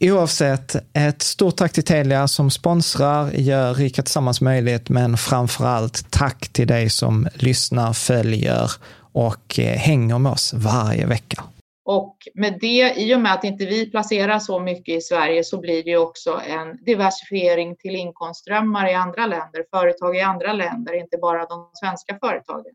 Oavsett, ett stort tack till Telia som sponsrar, gör Rika Tillsammans möjligt, men framför allt tack till dig som lyssnar, följer och eh, hänger med oss varje vecka. Och med det, i och med att inte vi placerar så mycket i Sverige så blir det ju också en diversifiering till inkomstströmmar i andra länder, företag i andra länder, inte bara de svenska företagen.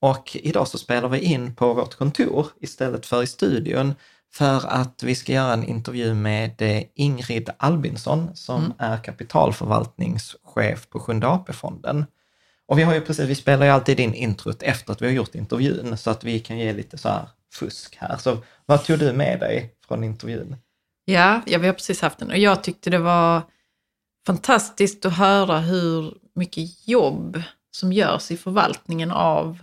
och idag så spelar vi in på vårt kontor istället för i studion för att vi ska göra en intervju med eh, Ingrid Albinsson som Mm. är kapitalförvaltningschef på Sjunde AP-fonden. Och vi har ju precis, vi spelar ju alltid in introt efter att vi har gjort intervjun så att vi kan ge lite så här fusk här. Så vad tog du med dig från intervjun? Ja, ja, vi har precis haft den och jag tyckte det var fantastiskt att höra hur mycket jobb som görs i förvaltningen av,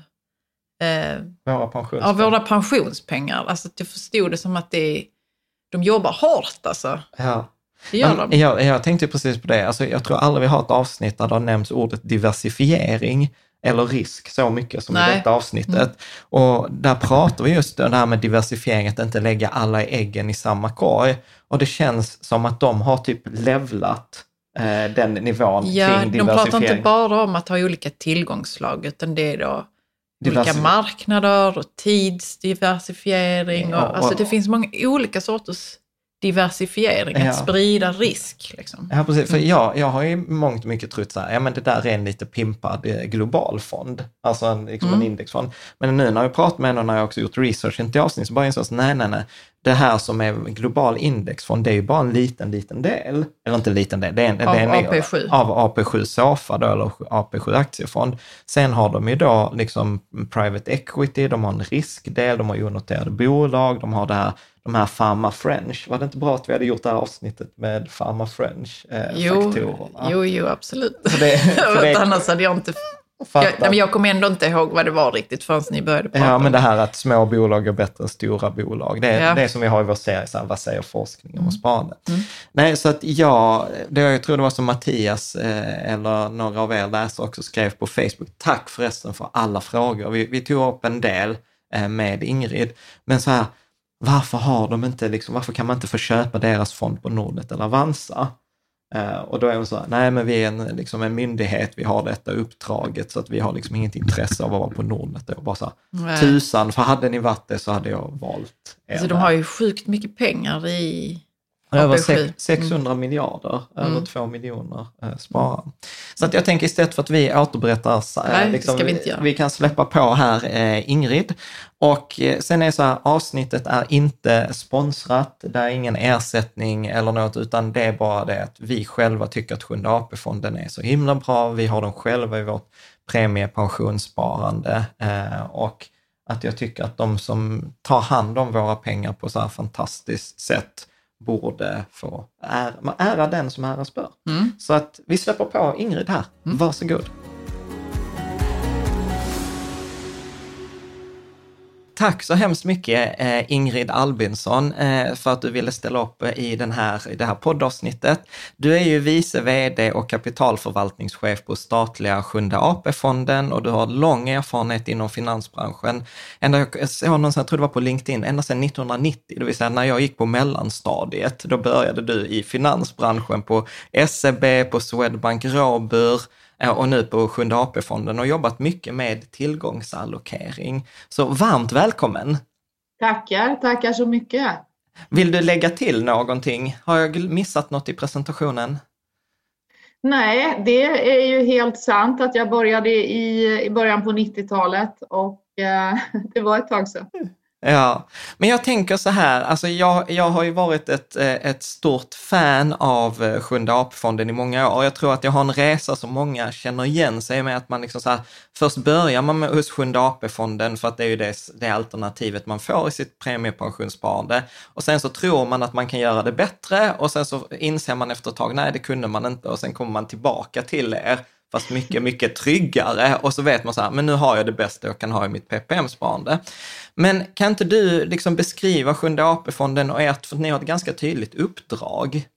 eh, Våra pensions... av våra pensionspengar. Alltså jag förstod det som att det de jobbar hårt alltså. Ja. Det gör Men de. jag, jag tänkte precis på det. Alltså, jag tror aldrig vi har ett avsnitt där det har nämnts ordet diversifiering eller risk så mycket som i Nej. detta avsnittet. Mm. Och där pratar vi just det här med diversifiering, att inte lägga alla äggen i samma korg. Och det känns som att de har typ levlat eh, den nivån Ja, kring de pratar inte diversifiering. bara om att ha olika tillgångsslag, utan det är då olika marknader och tidsdiversifiering. Och, Ja, och- alltså det finns många olika sorters diversifiering, Ja. att sprida risk. Liksom. Ja, precis. För Mm. jag, jag har ju mångt mycket trott så här, ja men det där är en lite pimpad eh, global fond, alltså en, liksom Mm. en indexfond. Men nu när jag pratat med henne och när jag också gjort research till avsnitt så bara insåg jag, nej, nej, nej, det här som är global indexfond, det är ju bara en liten, liten del, eller inte en liten del, det är en, Av det är en, AP7. av AP7 SOFA då, eller AP7 aktiefond. Sen har de ju då liksom private equity, de har en riskdel, de har onoterade bolag, de har det här, de här Pharma French. Var det inte bra att vi hade gjort det här avsnittet med Pharma French eh, Jo, jo, jo, absolut. För det- för det- Annars hade jag inte... Jag, men jag kommer ändå inte ihåg vad det var riktigt förrän ni började prata Ja, men det här att små bolag är bättre än stora bolag. Det är Ja. det som vi har i vår serie, så här, vad säger forskningen om sparande? Nej, så att jag, det, jag tror det var som Mattias eh, eller några av er läsare också skrev på Facebook. Tack förresten för alla frågor. Vi, vi tog upp en del eh, med Ingrid, men så här, varför har de inte, liksom, varför kan man inte få köpa deras fond på Nordnet eller Avanza? Eh, och då är de så här, nej men vi är en, liksom en myndighet, vi har detta uppdraget så att vi har liksom inget intresse av att vara på Nordnet. Och bara så här, tusan, för hade ni varit det så hade jag valt er. Alltså, de har ju sjukt mycket pengar i Över AP7. sex- 600 miljarder, över Mm. två miljoner eh, sparare. Så att jag tänker istället för att vi återberättar, så, eh, Nej, ska vi vi kan släppa på här eh, Ingrid. Och eh, sen är så här, avsnittet är inte sponsrat, det är ingen ersättning eller något, utan det är bara det att vi själva tycker att Sjunde AP-fonden är så himla bra. Vi har dem själva i vårt premiepensionssparande eh, och att jag tycker att de som tar hand om våra pengar på så här fantastiskt sätt borde få ära, ära den som äras bör. Mm. Så att vi släpper på Ingrid här. Varsågod. Tack så hemskt mycket eh, Ingrid Albinsson eh, för att du ville ställa upp eh, i, den här, i det här poddavsnittet. Du är ju vice vd och kapitalförvaltningschef på statliga Sjunde AP-fonden och du har lång erfarenhet inom finansbranschen. Ända, jag såg någonstans, jag tror det var på LinkedIn, ända sedan 1990, det vill säga när jag gick på mellanstadiet, då började du i finansbranschen på SEB, på Swedbank Robur, och nu på Sjunde AP-fonden och jobbat mycket med tillgångsallokering. Så varmt välkommen! Tackar, tackar så mycket. Vill du lägga till någonting? Har jag missat något i presentationen? Nej, det är ju helt sant att jag började i, i början på 90-talet och eh, det var ett tag sedan. Ja, men jag tänker så här, alltså jag, jag har ju varit ett, eh, ett stort fan av eh, Sjunde AP-fonden i många år. Jag tror att jag har en resa som många känner igen sig med att man liksom så här, först börjar man med hos Sjunde AP-fonden för att det är ju det, det alternativet man får i sitt premiepensionssparande. Och sen så tror man att man kan göra det bättre och sen så inser man efter ett tag, nej det kunde man inte. Och sen kommer man tillbaka till er fast mycket, mycket tryggare och så vet man så här, men nu har jag det bästa jag kan ha i mitt PPM-sparande. Men kan inte du liksom beskriva Sjunde AP-fonden och ert, för ni har ett ganska tydligt uppdrag.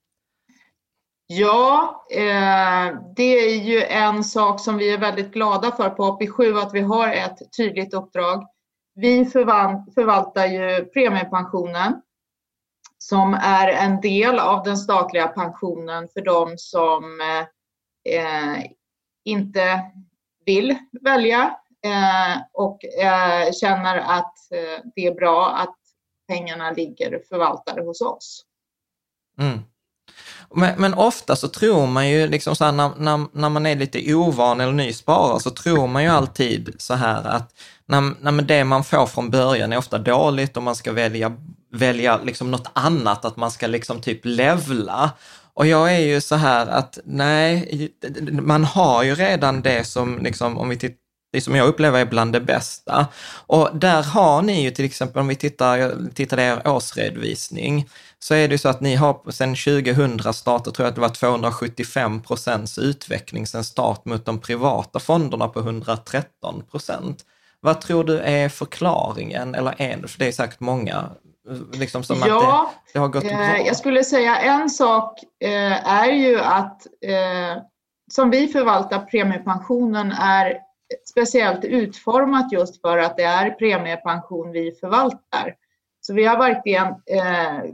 Ja, eh, det är ju en sak som vi är väldigt glada för på AP7, att vi har ett tydligt uppdrag. Vi förvaltar ju premiepensionen som är en del av den statliga pensionen för de som eh, eh inte vill välja eh, och eh, känner att eh, det är bra att pengarna ligger förvaltade hos oss. Mm. Men, men ofta så tror man ju, liksom så här, när, när, när man är lite ovan eller ny sparare, så tror man ju alltid så här att när, när det man får från början är ofta dåligt och man ska välja, välja liksom något annat, att man ska liksom typ levla. Och jag är ju så här att nej, man har ju redan det som, liksom, om vi tittar det som jag upplever är bland det bästa. Och där har ni ju till exempel, om vi tittar, tittar er årsredovisning, så är det ju så att ni har sedan 2000 startat, tror jag att det var 275 procents utveckling sedan start mot de privata fonderna på 113 procent. Vad tror du är förklaringen, eller en, för det är säkert många, liksom som ja, att det, det har gått? Eh, jag skulle säga en sak eh, är ju att eh, som vi förvaltar premiepensionen är speciellt utformat just för att det är premiepension vi förvaltar. Så vi har verkligen eh,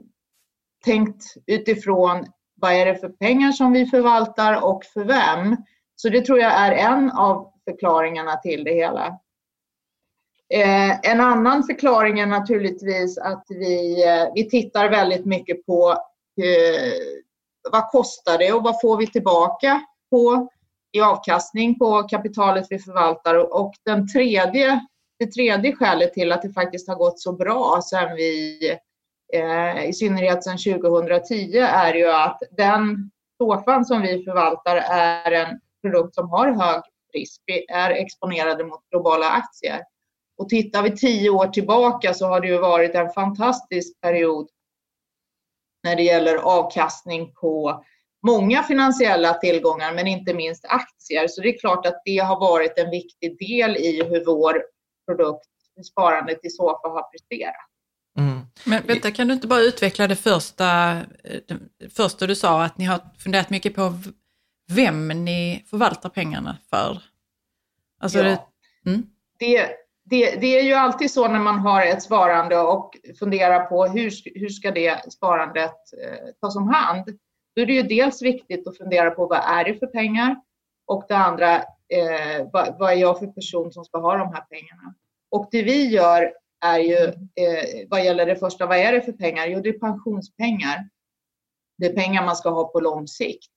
tänkt utifrån vad är det för pengar som vi förvaltar och för vem. Så det tror jag är en av förklaringarna till det hela. Eh, en annan förklaring är naturligtvis att vi, eh, vi tittar väldigt mycket på eh, vad kostar det och vad får vi tillbaka på i avkastning på kapitalet vi förvaltar. Och den tredje, det tredje skälet till att det faktiskt har gått så bra sen vi eh, i synnerhet sedan 2010, är ju att den SOFAn som vi förvaltar är en produkt som har hög risk. Vi är exponerade mot globala aktier. Och tittar vi tio år tillbaka så har det ju varit en fantastisk period när det gäller avkastning på många finansiella tillgångar, men inte minst aktier. Så det är klart att det har varit en viktig del i hur vår produkt, sparandet i SOFA har presterat. Mm. Men vänta, kan du inte bara utveckla det första, det första du sa, att ni har funderat mycket på vem ni förvaltar pengarna för? Alltså ja. det, mm. det, det, det, är ju alltid så när man har ett sparande och funderar på hur, hur ska det sparandet eh, tas om hand? Då är det ju dels viktigt att fundera på vad är det för pengar och det andra, eh, vad, vad, är jag för person som ska ha de här pengarna? Och det vi gör är ju, eh, vad gäller det första, vad är det för pengar? Jo, det är pensionspengar. Det är pengar man ska ha på lång sikt.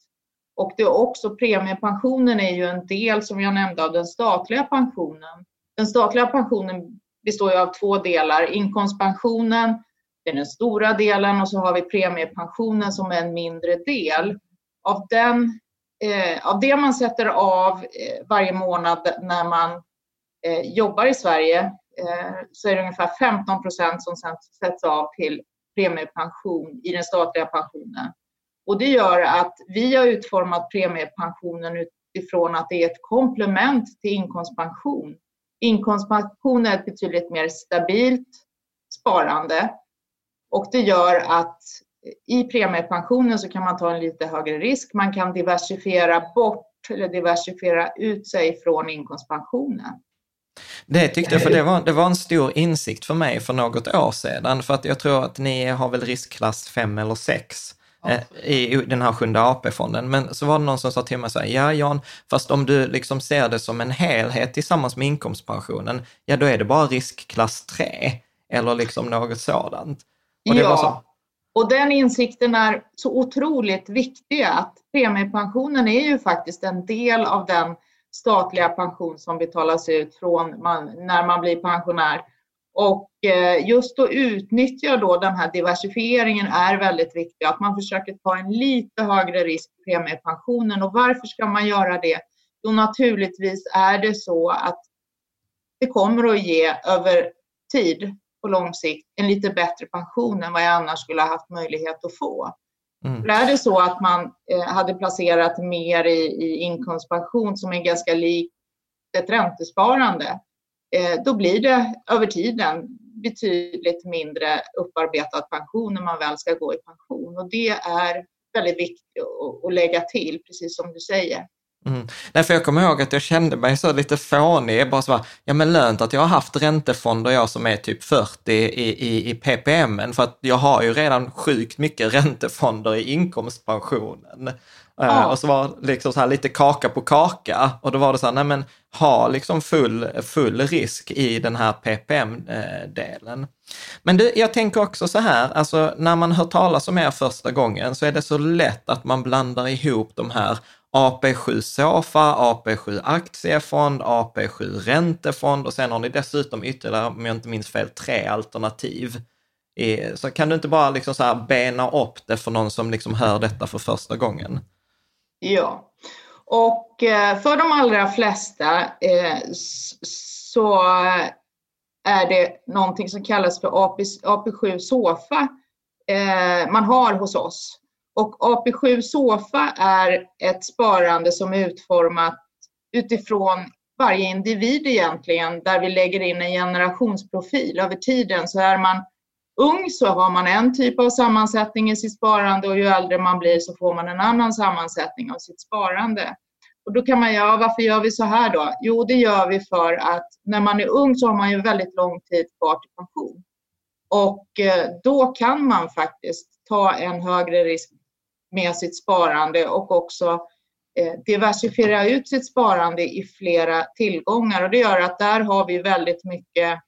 Och det är också premiepensionen är ju en del, som jag nämnde, av den statliga pensionen. Den statliga pensionen består ju av två delar. Inkomstpensionen, det är den stora delen och så har vi premiepensionen som är en mindre del. Av, den, eh, av det man sätter av eh, varje månad när man eh, jobbar i Sverige eh, så är det ungefär 15 procent som sätts av till premiepension i den statliga pensionen. Och det gör att vi har utformat premiepensionen utifrån att det är ett komplement till inkomstpension. Inkomstpension är ett betydligt mer stabilt sparande och det gör att i premiepensionen så kan man ta en lite högre risk. Man kan diversifiera bort eller diversifiera ut sig från inkomstpensionen. Det tyckte jag, för det var, det var en stor insikt för mig för något år sedan, för att jag tror att ni har väl riskklass 5 eller 6 i den här sjunde AP-fonden. Men så var det någon som sa till mig så här, ja Jan, fast om du liksom ser det som en helhet tillsammans med inkomstpensionen, ja då är det bara riskklass 3 eller liksom något sådant. Och ja, så... och den insikten är så otroligt viktig att premiepensionen är ju faktiskt en del av den statliga pension som betalas ut från man, när man blir pensionär. Och eh, just att utnyttja då den här diversifieringen är väldigt viktigt. Att man försöker ta en lite högre risk i premiepensionen. Och varför ska man göra det? Jo, naturligtvis är det så att det kommer att ge över tid på lång sikt en lite bättre pension än vad jag annars skulle ha haft möjlighet att få. Mm. För är det så att man eh, hade placerat mer i, i inkomstpension som är ganska likt ett räntesparande, då blir det över tiden betydligt mindre upparbetad pension när man väl ska gå i pension. Och det är väldigt viktigt att, lägga till, precis som du säger. Mm. Nej, för jag kommer ihåg att jag kände mig så lite fånig, bara så bara, ja men lönt att jag har haft räntefonder jag som är typ 40 i, i, i PPM, för att jag har ju redan sjukt mycket räntefonder i inkomstpensionen. Eh, ja. och så var liksom så här lite kaka på kaka och då var det så här, nej men ha liksom full, full risk i den här PPM-delen. Men du, jag tänker också så här, alltså när man hör talas om er första gången så är det så lätt att man blandar ihop de här AP7 Sofa, AP7 aktiefond, AP7 räntefond och sen har ni dessutom ytterligare, om jag inte minns fel, tre alternativ. Så kan du inte bara liksom så här bena upp det för någon som liksom hör detta för första gången? Ja, och eh, för de allra flesta eh, så är det någonting som kallas för AP7 Sofa eh, man har hos oss. Och AP7 Sofa är ett sparande som är utformat utifrån varje individ egentligen, där vi lägger in en generationsprofil. Över tiden så är man ung så har man en typ av sammansättning i sitt sparande och ju äldre man blir så får man en annan sammansättning av sitt sparande. Och då kan man ja, varför gör vi så här då? Jo, det gör vi för att när man är ung så har man ju väldigt lång tid kvar till pension. Och eh, då kan man faktiskt ta en högre risk med sitt sparande och också eh, diversifiera ut sitt sparande i flera tillgångar. Och det gör att där har vi väldigt mycket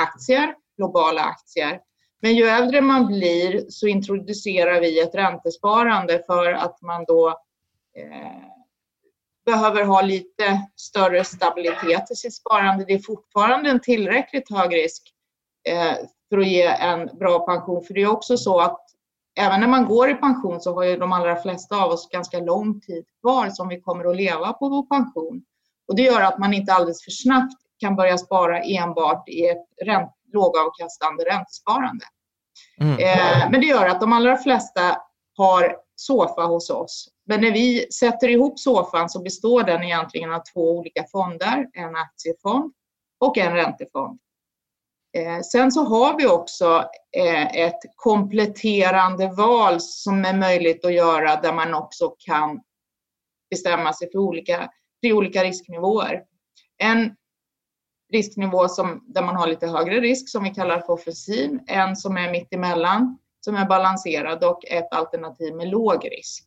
aktier, globala aktier. Men ju äldre man blir så introducerar vi ett räntesparande för att man då eh, behöver ha lite större stabilitet i sitt sparande. Det är fortfarande en tillräckligt hög risk eh, för att ge en bra pension. För det är också så att även när man går i pension så har ju de allra flesta av oss ganska lång tid kvar som vi kommer att leva på vår pension. Och det gör att man inte alldeles för snabbt kan börja spara enbart i ett lågavkastande räntesparande. Mm. Eh, men det gör att de allra flesta har SOFA hos oss. Men när vi sätter ihop SOFAn så består den egentligen av två olika fonder, en aktiefond och en räntefond. Eh, sen så har vi också eh, ett kompletterande val som är möjligt att göra där man också kan bestämma sig för olika, tre olika risknivåer. En risknivå som, där man har lite högre risk som vi kallar för offensiv, en som är mitt emellan som är balanserad och ett alternativ med låg risk.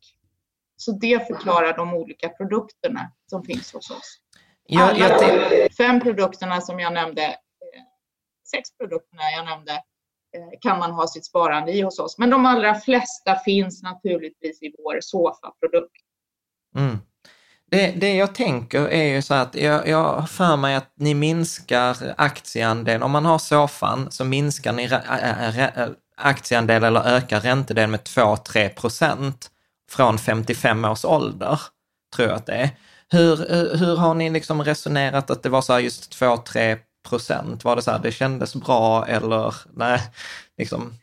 Så det förklarar de olika produkterna som finns hos oss. Alla de fem produkterna som jag nämnde, eh, sex produkterna jag nämnde, eh, kan man ha sitt sparande i hos oss. Men de allra flesta finns naturligtvis i vår SOFA-produkt. Mm. Det, det jag tänker är ju så att jag, jag har för mig att ni minskar aktieandelen. Om man har såfan, så minskar ni aktieandel eller ökar räntedelen med 2-3 procent från 55 års ålder, tror jag att det är. Hur, hur har ni liksom resonerat att det var så här just 2-3 procent? Var det så här, det kändes bra eller nej? Liksom.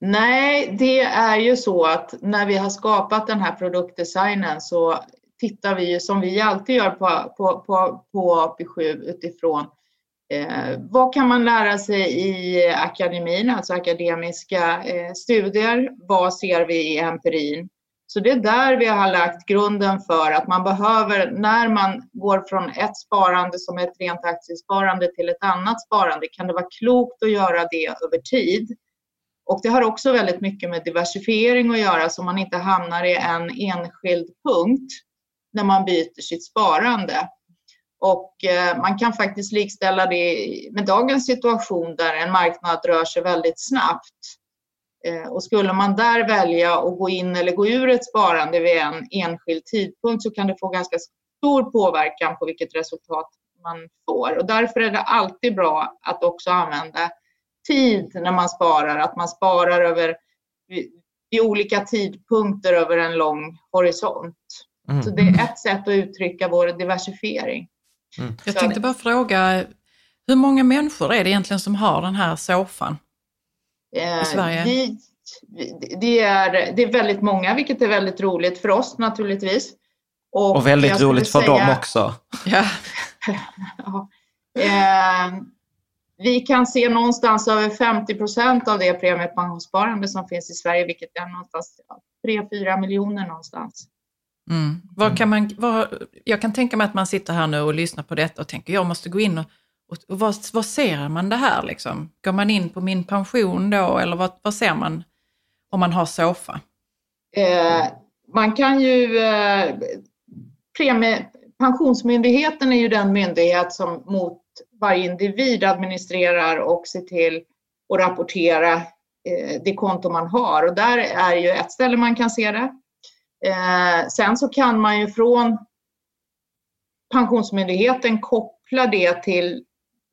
Nej, det är ju så att när vi har skapat den här produktdesignen så tittar vi ju som vi alltid gör på, på, på, på AP7 utifrån eh, vad kan man lära sig i akademin, alltså akademiska eh, studier? Vad ser vi i empirin? Så det är där vi har lagt grunden för att man behöver, när man går från ett sparande som ett rent aktiesparande till ett annat sparande, kan det vara klokt att göra det över tid. Och det har också väldigt mycket med diversifiering att göra så man inte hamnar i en enskild punkt när man byter sitt sparande. Och eh, man kan faktiskt likställa det med dagens situation där en marknad rör sig väldigt snabbt. Eh, och skulle man där välja att gå in eller gå ur ett sparande vid en enskild tidpunkt så kan det få ganska stor påverkan på vilket resultat man får. Och därför är det alltid bra att också använda tid när man sparar, att man sparar över vid olika tidpunkter över en lång horisont. Mm. Så det är ett sätt att uttrycka vår diversifiering. Mm. Jag tänkte bara fråga, hur många människor är det egentligen som har den här sofan i eh, Sverige? Vi, det, är, det är väldigt många, vilket är väldigt roligt för oss naturligtvis. Och, och väldigt roligt för säga, dem också. Ja. ja. Eh, vi kan se någonstans över 50 procent av det premiepensionssparande som finns i Sverige, vilket är någonstans 3-4 miljoner någonstans. Mm. Vad kan man, vad, jag kan tänka mig att man sitter här nu och lyssnar på detta och tänker jag måste gå in och, och, och vad, vad ser man det här liksom? Går man in på min pension då eller vad, vad ser man om man har SOFA? Eh, man kan ju... Eh, premie, Pensionsmyndigheten är ju den myndighet som mot varje individ administrerar och ser till att rapportera eh, det konto man har. Och där är ju ett ställe man kan se det. Eh, sen så kan man ju från Pensionsmyndigheten koppla det till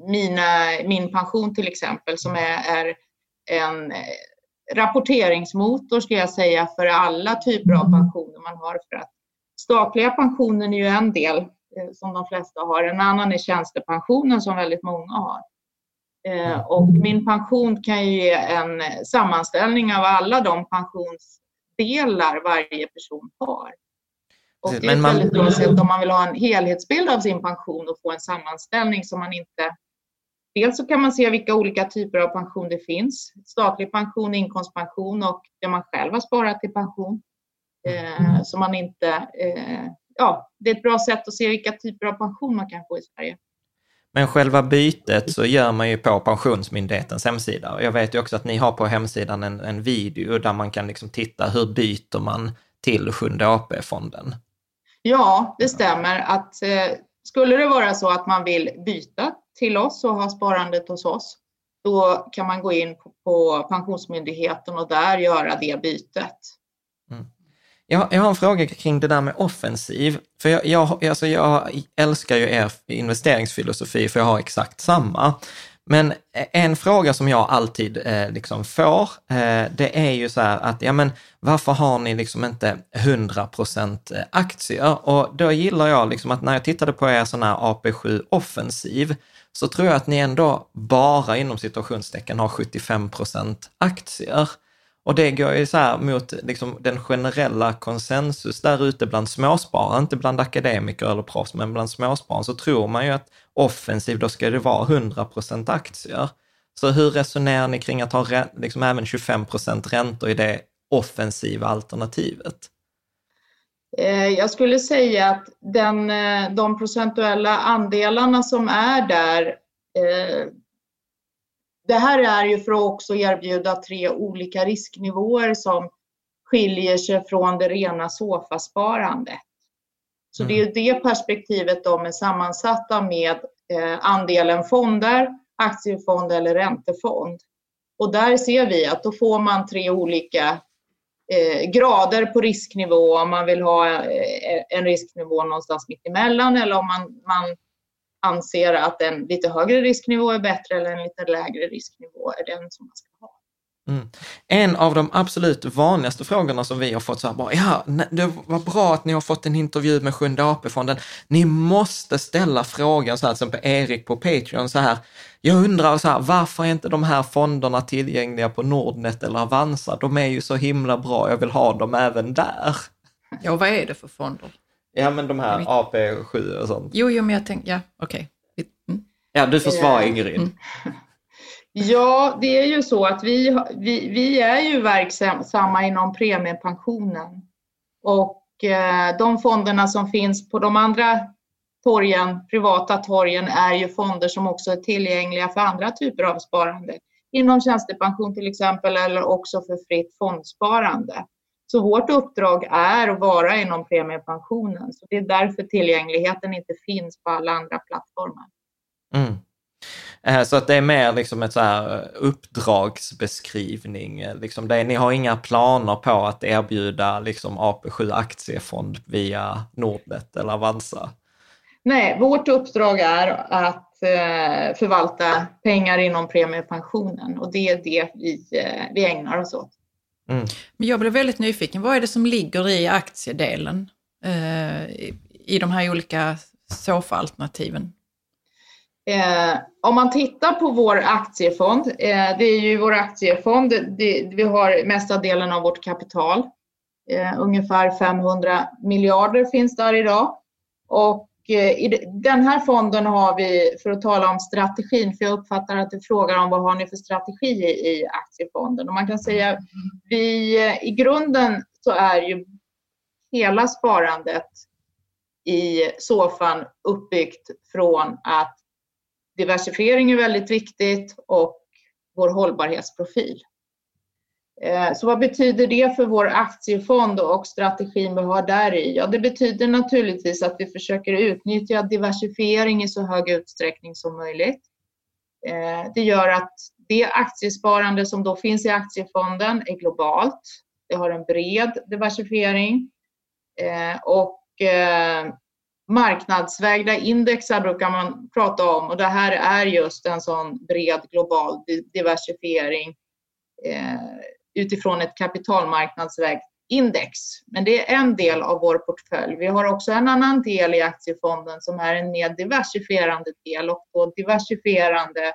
mina, min pension till exempel som är, är en eh, rapporteringsmotor ska jag säga för alla typer av pensioner man har. För att statliga pensionen är ju en del eh, som de flesta har. En annan är tjänstepensionen som väldigt många har. Eh, och min pension kan ju ge en sammanställning av alla de pensions delar varje person har. Och det är ett väldigt bra sätt om man vill ha en helhetsbild av sin pension och få en sammanställning som man inte... Dels så kan man se vilka olika typer av pension det finns. Statlig pension, inkomstpension och det man själv har sparat till pension. Eh, så man inte... Eh, ja, det är ett bra sätt att se vilka typer av pension man kan få i Sverige. Men själva bytet så gör man ju på Pensionsmyndighetens hemsida. Och jag vet ju också att ni har på hemsidan en, en video där man kan liksom titta hur byter man till Sjunde AP-fonden. Ja, det stämmer att eh, skulle det vara så att man vill byta till oss och ha sparandet hos oss, då kan man gå in på, på Pensionsmyndigheten och där göra det bytet. Jag, jag har en fråga kring det där med offensiv. För jag, jag, alltså jag älskar ju er investeringsfilosofi, för jag har exakt samma. Men en fråga som jag alltid eh, liksom får, eh, det är ju så här att, ja men varför har ni liksom inte 100% eh, aktier? Och då gillar jag liksom att när jag tittade på er sån här AP7 offensiv, så tror jag att ni ändå bara inom situationstecken har 75 procent aktier. Och det går ju så här mot liksom den generella konsensus där ute bland småsparare, inte bland akademiker eller proffs, men bland småsparare så tror man ju att offensiv, då ska det vara 100 aktier. Så hur resonerar ni kring att ha liksom även 25 räntor i det offensiva alternativet? Eh, jag skulle säga att den, eh, de procentuella andelarna som är där, eh, det här är ju för att också erbjuda tre olika risknivåer som skiljer sig från det rena SOFA-sparandet. Så det är ju det perspektivet de är sammansatta med andelen fonder, aktiefond eller räntefond. Och där ser vi att då får man tre olika eh, grader på risknivå, om man vill ha eh, en risknivå någonstans mitt emellan eller om man, man anser att en lite högre risknivå är bättre eller en lite lägre risknivå är den som man ska ha. Mm. En av de absolut vanligaste frågorna som vi har fått så här bara, ja, det var bra att ni har fått en intervju med Sjunde AP-fonden. Ni måste ställa frågan så här, till exempel Erik på Patreon så här, jag undrar så här, varför är inte de här fonderna tillgängliga på Nordnet eller Avanza? De är ju så himla bra, jag vill ha dem även där. Ja, vad är det för fonder? Ja, men de här AP7 och sånt. Jo, jo, men jag tänkte, ja, okej. Okay. Mm. Ja, du får svara Ingrid. Mm. Ja, det är ju så att vi, vi, vi är ju verksamma inom premiepensionen och eh, de fonderna som finns på de andra torgen, privata torgen, är ju fonder som också är tillgängliga för andra typer av sparande. Inom tjänstepension till exempel eller också för fritt fondsparande. Så vårt uppdrag är att vara inom premiepensionen. Så det är därför tillgängligheten inte finns på alla andra plattformar. Mm. Eh, så att det är mer liksom ett så här eh, uppdragsbeskrivning. Eh, liksom det, ni har inga planer på att erbjuda liksom AP7 aktiefond via Nordnet eller Avanza? Nej, vårt uppdrag är att förvalta pengar inom premiepensionen och det är det vi, vi ägnar oss åt. Mm. Men jag blev väldigt nyfiken, vad är det som ligger i aktiedelen eh, i de här olika SOFA-alternativen? Eh, om man tittar på vår aktiefond, eh, det är ju vår aktiefond, det, vi har mesta delen av vårt kapital. Eh, ungefär 500 miljarder finns där idag. Och Eh, i den här fonden har vi, för att tala om strategin, för jag uppfattar att du frågar om vad har ni för strategi i, aktiefonden? Och man kan säga, vi, eh, i grunden så är ju hela sparandet i SOFAN uppbyggt från att diversifiering är väldigt viktigt och vår hållbarhetsprofil. Eh, så vad betyder det för vår aktiefond och strategin vi har där i? Ja, det betyder naturligtvis att vi försöker utnyttja diversifiering i så hög utsträckning som möjligt. Eh, det gör att det aktiesparande som då finns i aktiefonden är globalt. Det har en bred diversifiering eh, och marknadsvägda indexar brukar man prata om och det här är just en sån bred global diversifiering utifrån ett kapitalmarknadsvägt index. Men det är en del av vår portfölj. Vi har också en annan del i aktiefonden som är en mer diversifierande del och då diversifierande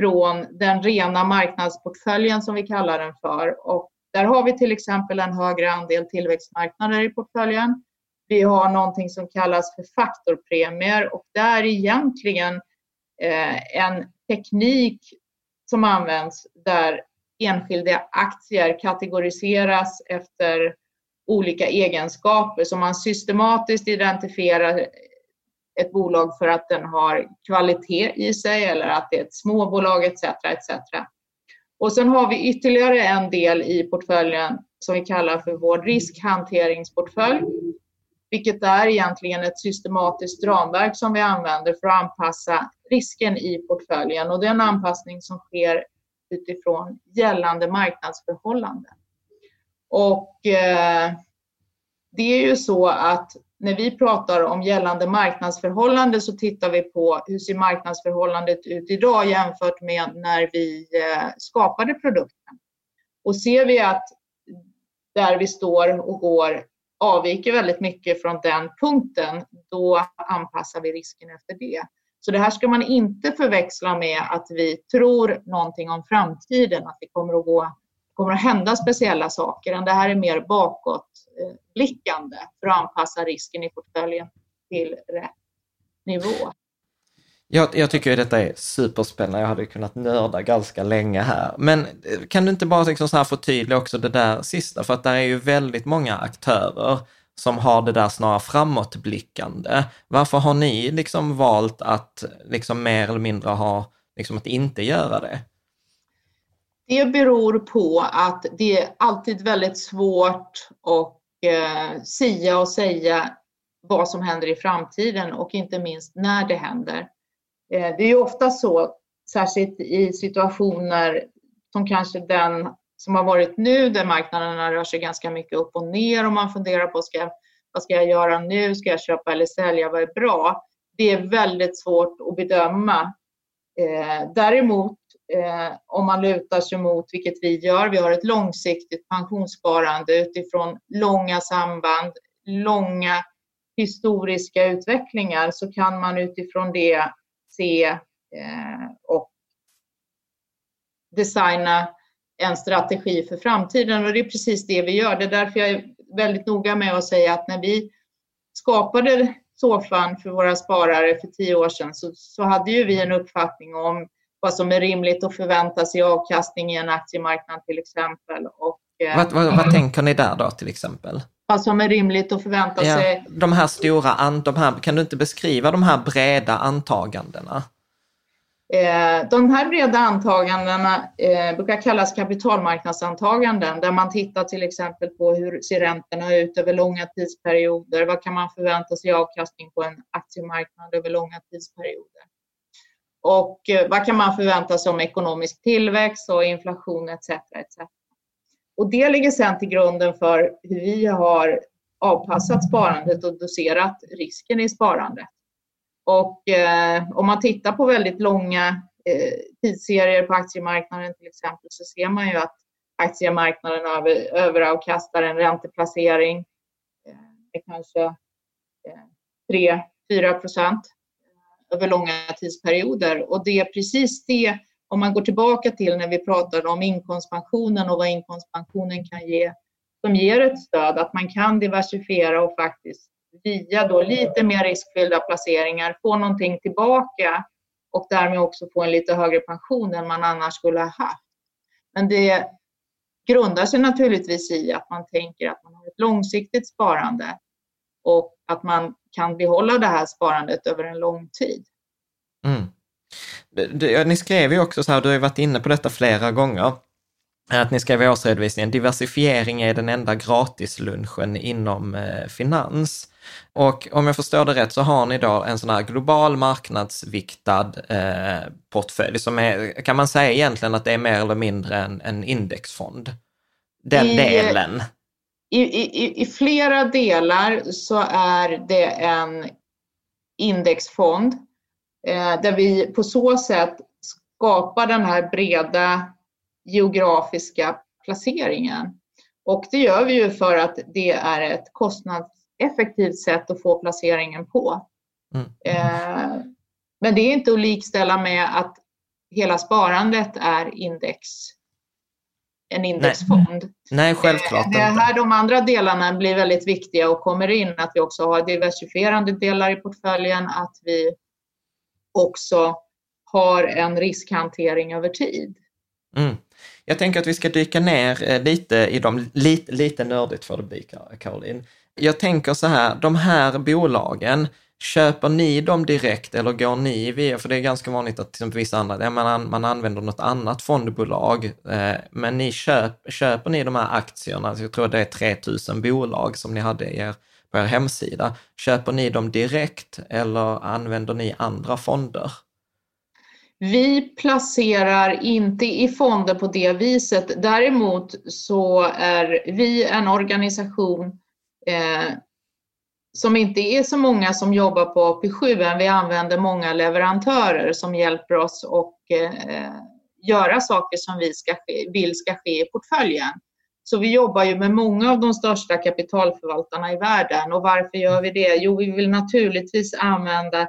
från den rena marknadsportföljen som vi kallar den för. Och där har vi till exempel en högre andel tillväxtmarknader i portföljen. Vi har någonting som kallas för faktorpremier och det är egentligen eh, en teknik som används där enskilda aktier kategoriseras efter olika egenskaper. Så man systematiskt identifierar ett bolag för att den har kvalitet i sig eller att det är ett småbolag etc. etc. Och sen har vi ytterligare en del i portföljen som vi kallar för vår riskhanteringsportfölj vilket är egentligen ett systematiskt ramverk som vi använder för att anpassa risken i portföljen och det är en anpassning som sker utifrån gällande marknadsförhållanden. Och eh, det är ju så att när vi pratar om gällande marknadsförhållande så tittar vi på hur ser marknadsförhållandet ut idag jämfört med när vi eh, skapade produkten. Och ser vi att där vi står och går avviker väldigt mycket från den punkten, då anpassar vi risken efter det. Så det här ska man inte förväxla med att vi tror någonting om framtiden, att det kommer att, gå, kommer att hända speciella saker. Det här är mer bakåtblickande för att anpassa risken i portföljen till rätt nivå. Jag, jag tycker ju detta är superspännande. Jag hade kunnat nörda ganska länge här. Men eh, kan du inte bara liksom så här förtydliga också det där sista? För att det är ju väldigt många aktörer som har det där snarare framåtblickande. Varför har ni liksom valt att liksom mer eller mindre ha, liksom att inte göra det? Det beror på att det är alltid väldigt svårt att eh, sia och säga vad som händer i framtiden och inte minst när det händer. Eh, det är ju ofta så, särskilt i situationer som kanske den som har varit nu där marknaderna rör sig ganska mycket upp och ner och man funderar på ska, vad ska jag göra nu? Ska jag köpa eller sälja? Vad är bra? Det är väldigt svårt att bedöma. Eh, däremot eh, om man lutar sig mot, vilket vi gör, vi har ett långsiktigt pensionssparande utifrån långa samband, långa historiska utvecklingar så kan man utifrån det se eh, och designa en strategi för framtiden och det är precis det vi gör. Det är därför jag är väldigt noga med att säga att när vi skapade SOFAN för våra sparare för tio år sedan så, så hade ju vi en uppfattning om vad som är rimligt att förvänta sig avkastning i en aktiemarknad till exempel. Och, eh, vad, vad, vad tänker ni där då till exempel? Vad som är rimligt att förvänta ja, sig. De här stora, de här, kan du inte beskriva de här breda antagandena? Eh, de här breda antagandena eh, brukar kallas kapitalmarknadsantaganden där man tittar till exempel på hur ser räntorna ut över långa tidsperioder? Vad kan man förvänta sig avkastning på en aktiemarknad över långa tidsperioder? Och eh, vad kan man förvänta sig om ekonomisk tillväxt och inflation etc. etc. Och det ligger sedan till grunden för hur vi har avpassat sparandet och doserat risken i sparandet. Och eh, om man tittar på väldigt långa eh, tidsserier på aktiemarknaden till exempel så ser man ju att aktiemarknaden över, överavkastar en ränteplacering eh, med kanske eh, 3-4 procent eh, över långa tidsperioder. Och det är precis det, om man går tillbaka till när vi pratade om inkomstpensionen och vad inkomstpensionen kan ge, som ger ett stöd, att man kan diversifiera och faktiskt via då lite mer riskfyllda placeringar få någonting tillbaka och därmed också få en lite högre pension än man annars skulle ha haft. Men det grundar sig naturligtvis i att man tänker att man har ett långsiktigt sparande och att man kan behålla det här sparandet över en lång tid. Mm. Ni skrev ju också så här, du har ju varit inne på detta flera gånger, att ni skrev i årsredovisningen, diversifiering är den enda gratislunchen inom eh, finans. Och om jag förstår det rätt så har ni då en sån här global marknadsviktad eh, portfölj som är, kan man säga egentligen att det är mer eller mindre en, en indexfond? Den I, delen. I, i, I flera delar så är det en indexfond eh, där vi på så sätt skapar den här breda geografiska placeringen. Och det gör vi ju för att det är ett kostnadseffektivt sätt att få placeringen på. Mm. Eh, men det är inte att likställa med att hela sparandet är index, en indexfond. Nej, Nej självklart eh, Det är här de andra delarna blir väldigt viktiga och kommer in, att vi också har diversifierande delar i portföljen, att vi också har en riskhantering över tid. Mm. Jag tänker att vi ska dyka ner eh, lite i dem, lite, lite nördigt får det bli, Caroline. Jag tänker så här, de här bolagen, köper ni dem direkt eller går ni via, för det är ganska vanligt att till exempel vissa andra, man, man använder något annat fondbolag, eh, men ni köp, köper ni de här aktierna, alltså jag tror det är 3000 bolag som ni hade i er, på er hemsida, köper ni dem direkt eller använder ni andra fonder? Vi placerar inte i fonder på det viset. Däremot så är vi en organisation eh, som inte är så många som jobbar på AP7 men vi använder många leverantörer som hjälper oss att eh, göra saker som vi ska ske, vill ska ske i portföljen. Så vi jobbar ju med många av de största kapitalförvaltarna i världen och varför gör vi det? Jo, vi vill naturligtvis använda eh,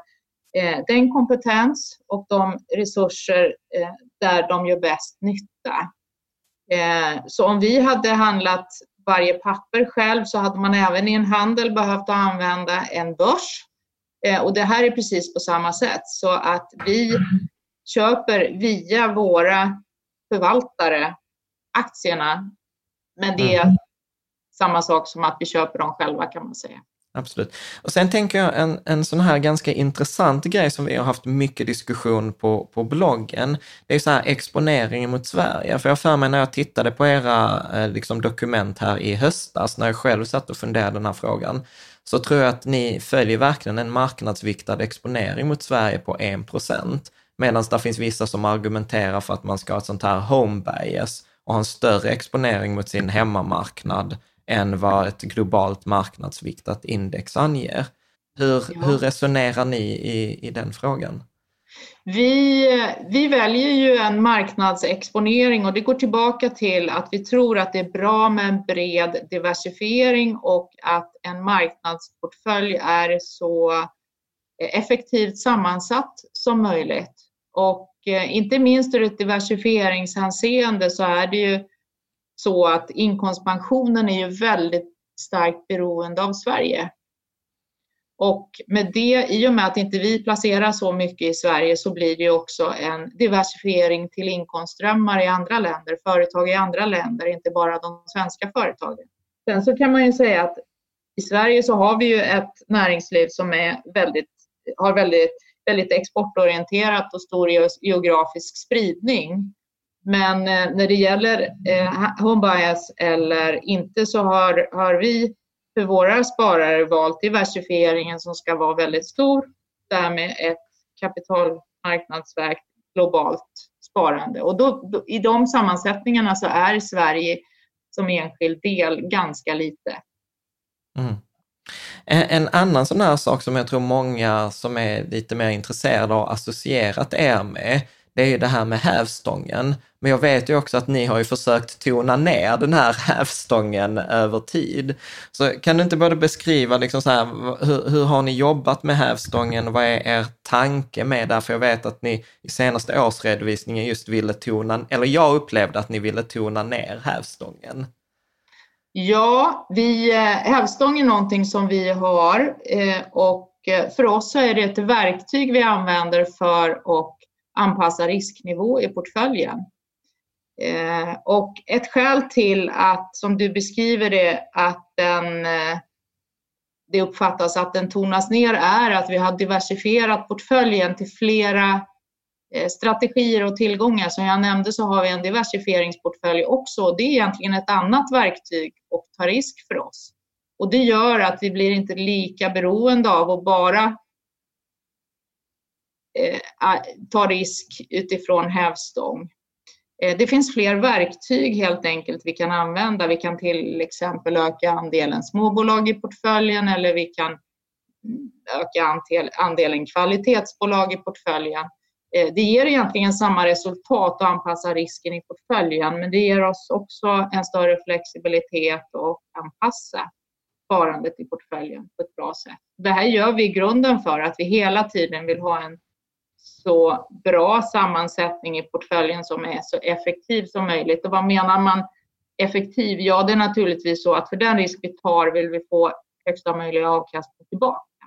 den kompetens och de resurser eh, där de gör bäst nytta. Eh, så om vi hade handlat varje papper själv så hade man även i en handel behövt använda en börs. Eh, och det här är precis på samma sätt så att vi köper via våra förvaltare aktierna. Men det är mm. samma sak som att vi köper dem själva kan man säga. Absolut. Och sen tänker jag en, en sån här ganska intressant grej som vi har haft mycket diskussion på, på bloggen. Det är så här exponeringen mot Sverige. För jag för mig när jag tittade på era eh, liksom, dokument här i höstas, när jag själv satt och funderade den här frågan, så tror jag att ni följer verkligen en marknadsviktad exponering mot Sverige på 1 procent. Medan det finns vissa som argumenterar för att man ska ha ett sånt här home bias och ha en större exponering mot sin hemmamarknad än vad ett globalt marknadsviktat index anger. Hur, ja. hur resonerar ni i, i den frågan? Vi, vi väljer ju en marknadsexponering och det går tillbaka till att vi tror att det är bra med en bred diversifiering och att en marknadsportfölj är så effektivt sammansatt som möjligt. Och eh, inte minst ur ett diversifieringshänseende så är det ju så att inkomstpensionen är ju väldigt starkt beroende av Sverige. Och med det, i och med att inte vi placerar så mycket i Sverige så blir det också en diversifiering till inkomstströmmar i andra länder, företag i andra länder, inte bara de svenska företagen. Sen så kan man ju säga att i Sverige så har vi ju ett näringsliv som är väldigt, har väldigt, väldigt exportorienterat och stor geografisk spridning. Men eh, när det gäller eh, home bias eller inte så har, har vi för våra sparare valt diversifieringen som ska vara väldigt stor, därmed ett kapitalmarknadsverk globalt sparande. Och då, då, i de sammansättningarna så är Sverige som enskild del ganska lite. Mm. En, en, annan sån här sak som jag tror många som är lite mer intresserade har associerat er med, det är ju det här med hävstången. Men jag vet ju också att ni har ju försökt tona ner den här hävstången över tid. Så kan du inte både beskriva liksom så här, hur, hur har ni jobbat med hävstången? Vad är er tanke med det? För jag vet att ni i senaste årsredovisningen just ville tona, eller jag upplevde att ni ville tona ner hävstången. Ja, vi, eh, hävstång är någonting som vi har eh, och eh, för oss så är det ett verktyg vi använder för att anpassa risknivå i portföljen. Eh, och ett skäl till att, som du beskriver det, att den, eh, det uppfattas att den tonas ner är att vi har diversifierat portföljen till flera eh, strategier och tillgångar. Som jag nämnde så har vi en diversifieringsportfölj också. Det är egentligen ett annat verktyg att ta risk för oss. Och det gör att vi blir inte lika beroende av att bara Eh, ta risk utifrån hävstång. Eh, det finns fler verktyg helt enkelt vi kan använda. Vi kan till exempel öka andelen småbolag i portföljen eller vi kan öka andelen kvalitetsbolag i portföljen. Eh, det ger egentligen samma resultat att anpassa risken i portföljen men det ger oss också en större flexibilitet och anpassa sparandet i portföljen på ett bra sätt. Det här gör vi i grunden för att vi hela tiden vill ha en så bra sammansättning i portföljen som är så effektiv som möjligt. Och vad menar man effektiv? Ja, det är naturligtvis så att för den risk vi tar vill vi få högsta möjliga avkastning tillbaka.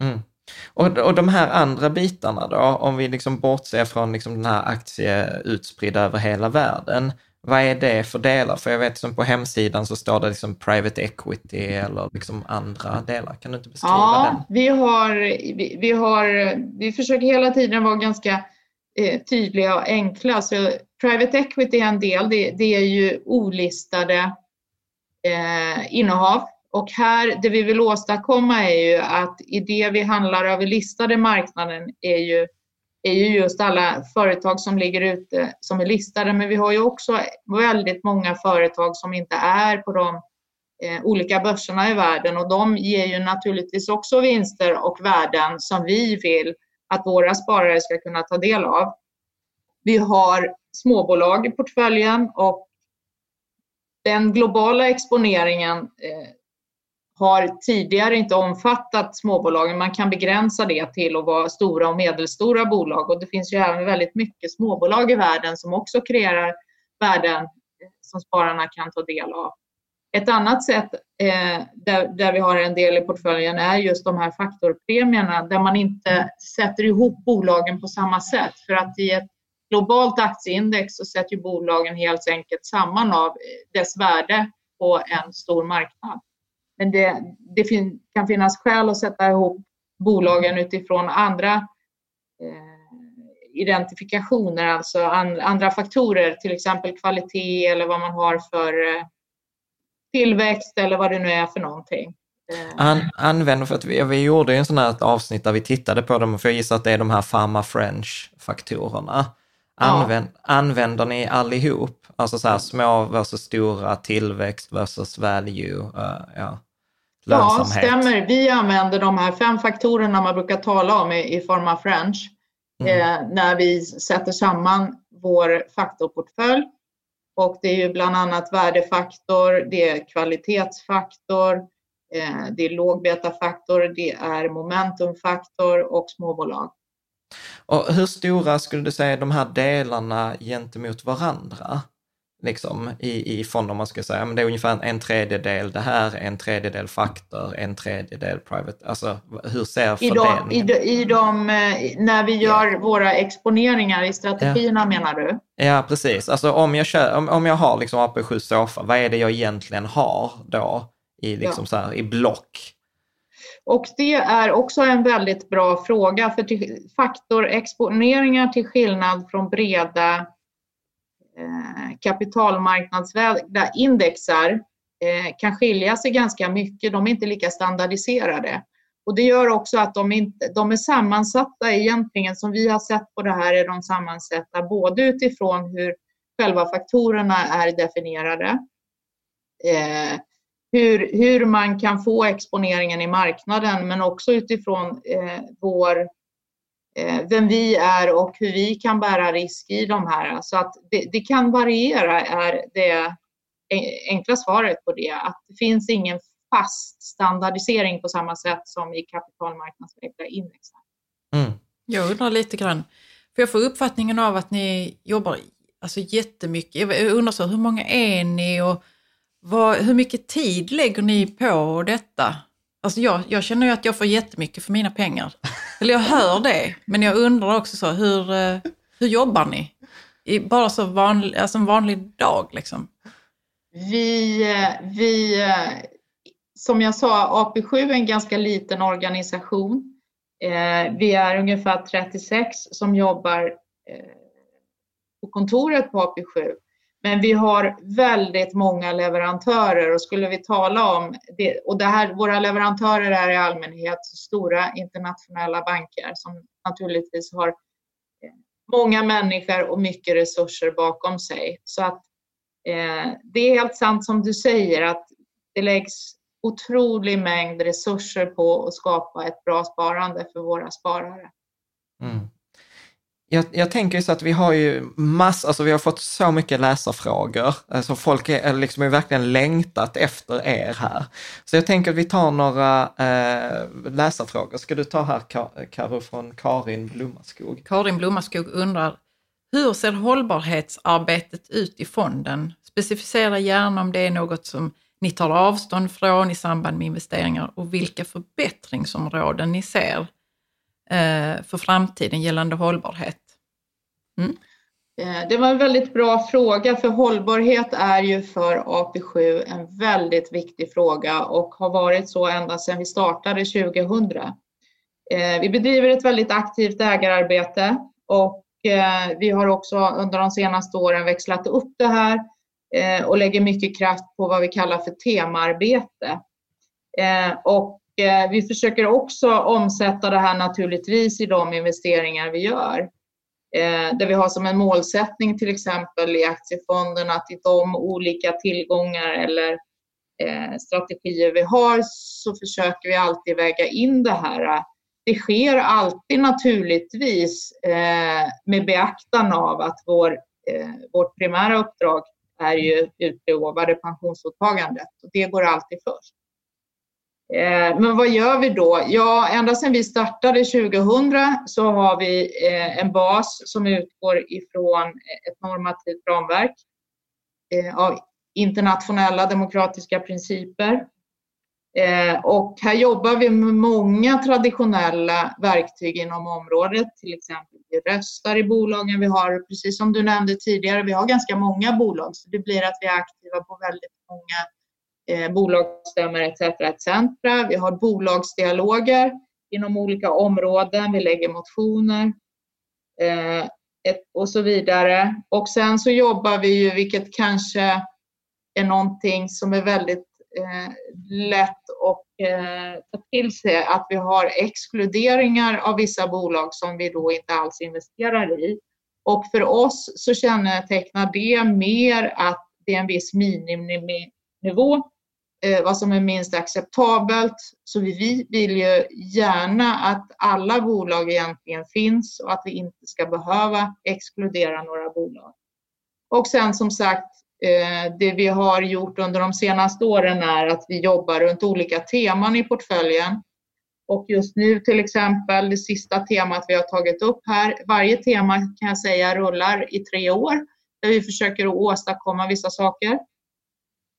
Mm. Och, och de här andra bitarna då, om vi liksom bortser från liksom den här aktie utspridda över hela världen, vad är det för delar? För jag vet som på hemsidan så står det liksom private equity eller liksom andra delar. Kan du inte beskriva ja, den? Vi har, vi, vi, har, vi försöker hela tiden vara ganska eh, tydliga och enkla. Så private equity är en del, det, det är ju olistade eh, innehav. Och här, det vi vill åstadkomma är ju att i det vi handlar över listade marknaden är ju är ju just alla företag som ligger ute som är listade, men vi har ju också väldigt många företag som inte är på de eh, olika börserna i världen och de ger ju naturligtvis också vinster och värden som vi vill att våra sparare ska kunna ta del av. Vi har småbolag i portföljen och den globala exponeringen eh, har tidigare inte omfattat småbolagen. Man kan begränsa det till att vara stora och medelstora bolag och det finns ju även väldigt mycket småbolag i världen som också kreerar värden som spararna kan ta del av. Ett annat sätt eh, där, där vi har en del i portföljen är just de här faktorpremierna där man inte sätter ihop bolagen på samma sätt. För att i ett globalt aktieindex så sätter ju bolagen helt enkelt samman av eh, dess värde på en stor marknad. Men det, det fin, kan finnas skäl att sätta ihop bolagen utifrån andra eh, identifikationer, alltså an, andra faktorer, till exempel kvalitet eller vad man har för eh, tillväxt eller vad det nu är för någonting. Eh. An, använder, för att vi, vi gjorde ju en sån här avsnitt där vi tittade på dem, för jag gissar att det är de här Pharma French-faktorerna. Använd, ja. Använder ni allihop? Alltså så här små versus stora, tillväxt versus value, uh, ja. Ja, stämmer. Vi använder de här fem faktorerna man brukar tala om i, i form av French mm. eh, när vi sätter samman vår faktorportfölj. Och det är ju bland annat värdefaktor, det är kvalitetsfaktor, eh, det är lågbetafaktor, det är momentumfaktor och småbolag. Och hur stora skulle du säga de här delarna gentemot varandra? Liksom, i, i fonder, man ska säga. Men det är ungefär en tredjedel det här, en tredjedel faktor, en tredjedel private. Alltså hur ser fördelningen I de, i de, i de när vi gör yeah. våra exponeringar i strategierna yeah. menar du? Ja, precis. Alltså om jag, kör, om, om jag har liksom AP7 Sofa, vad är det jag egentligen har då i, liksom ja. så här, i block? Och det är också en väldigt bra fråga, för faktorexponeringar till skillnad från breda Eh, kapitalmarknadsvägda indexar eh, kan skilja sig ganska mycket. De är inte lika standardiserade. Och det gör också att de, inte, de är sammansatta egentligen, som vi har sett på det här, är de sammansatta både utifrån hur själva faktorerna är definierade, eh, hur, hur man kan få exponeringen i marknaden, men också utifrån eh, vår vem vi är och hur vi kan bära risk i de här. Så att det, det, kan variera är det enkla svaret på det. Att det finns ingen fast standardisering på samma sätt som i kapitalmarknadsägda index. Mm. Jag undrar lite grann, för jag får uppfattningen av att ni jobbar alltså jättemycket. Jag undrar så, hur många är ni och vad, hur mycket tid lägger ni på detta? Alltså jag, jag känner ju att jag får jättemycket för mina pengar. Eller jag hör det, men jag undrar också så, hur, eh, hur jobbar ni? I bara så vanlig, alltså en vanlig dag liksom? Vi, eh, vi, eh, som jag sa, AP7 är en ganska liten organisation. Vi är ungefär 36 som jobbar på kontoret på AP7. Men vi har väldigt många leverantörer och skulle vi tala om det, och det här, våra leverantörer är i allmänhet stora internationella banker som naturligtvis har eh, många människor och mycket resurser bakom sig. Så att eh, det är helt sant som du säger att det läggs otrolig mängd resurser på att skapa ett bra sparande för våra sparare. Mm jag, jag tänker så att vi har ju massor, alltså vi har fått så mycket läsarfrågor. Alltså folk är liksom är verkligen längtat efter er här. Så jag tänker att vi tar några eh, läsarfrågor. Ska du ta här Karo från Karin Blommaskog? Karin Blommaskog undrar, hur ser hållbarhetsarbetet ut i fonden? Specificera gärna om det är något som ni tar avstånd från i samband med investeringar och vilka förbättringsområden ni ser Eh, för framtiden gällande hållbarhet? Mm. Eh, det var en väldigt bra fråga, för hållbarhet är ju för AP7 en väldigt viktig fråga och har varit så ända sedan vi startade 2000. Eh, vi bedriver ett väldigt aktivt ägararbete och vi har också under de senaste åren växlat upp det här och lägger mycket kraft på vad vi kallar för temaarbete. Och Eh, vi försöker också omsätta det här naturligtvis i de investeringar vi gör. Eh, där vi har som en målsättning till exempel i aktiefonderna att i de olika tillgångar eller eh, strategier vi har så försöker vi alltid väga in det här. Det sker alltid naturligtvis med beaktan av att vår, vårt primära uppdrag är ju utlovade pensionsåtagandet det går alltid först. Eh, men vad gör vi då? Ja, ända sedan vi startade 2000 så har vi eh, en bas som utgår ifrån ett normativt ramverk eh, av internationella demokratiska principer. Och här jobbar vi med många traditionella verktyg inom området, till exempel vi röstar i bolagen. Vi har, precis som du nämnde tidigare, vi har ganska många bolag så det blir att vi är aktiva på väldigt många eh, bolagsstämmor etc. etc. Vi har bolagsdialoger inom olika områden. Vi lägger motioner eh, ett, och så vidare. Och sen så jobbar vi ju, vilket kanske är någonting som är väldigt eh, lätt att eh, ta till sig, att vi har exkluderingar av vissa bolag som vi då inte alls investerar i. Och för oss så kännetecknar det mer att det är en viss nivå, eh, vad som är minst acceptabelt. Så vi vill ju gärna att alla bolag egentligen finns och att vi inte ska behöva exkludera några bolag. Och sen som sagt, eh, det vi har gjort under de senaste åren är att vi jobbar runt olika teman i portföljen. Och just nu till exempel, det sista temat vi har tagit upp här, varje tema kan jag säga rullar i tre år, där vi försöker åstadkomma vissa saker.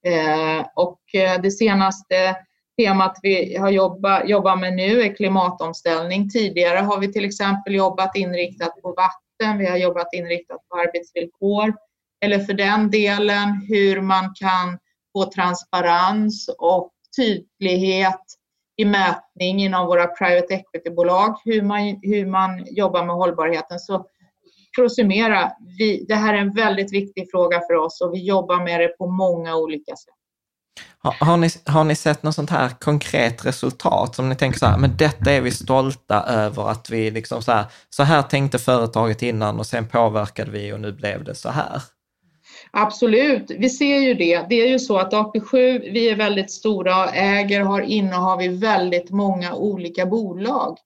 Eh, och eh, det senaste temat vi har jobbat, jobbat med nu är klimatomställning. Tidigare har vi till exempel jobbat inriktat på vatten, vi har jobbat inriktat på arbetsvillkor eller för den delen hur man kan få transparens och tydlighet i mätning inom våra private equity-bolag, hur man, hur man jobbar med hållbarheten. Så för att summera, vi, det här är en väldigt viktig fråga för oss och vi jobbar med det på många olika sätt. Har, har, ni, har ni sett något sånt här konkret resultat som ni tänker så här, men detta är vi stolta över att vi liksom så här, så här tänkte företaget innan och sen påverkade vi och nu blev det så här? Absolut, vi ser ju det. Det är ju så att AP7, vi är väldigt stora och äger, har innehav i väldigt många olika bolag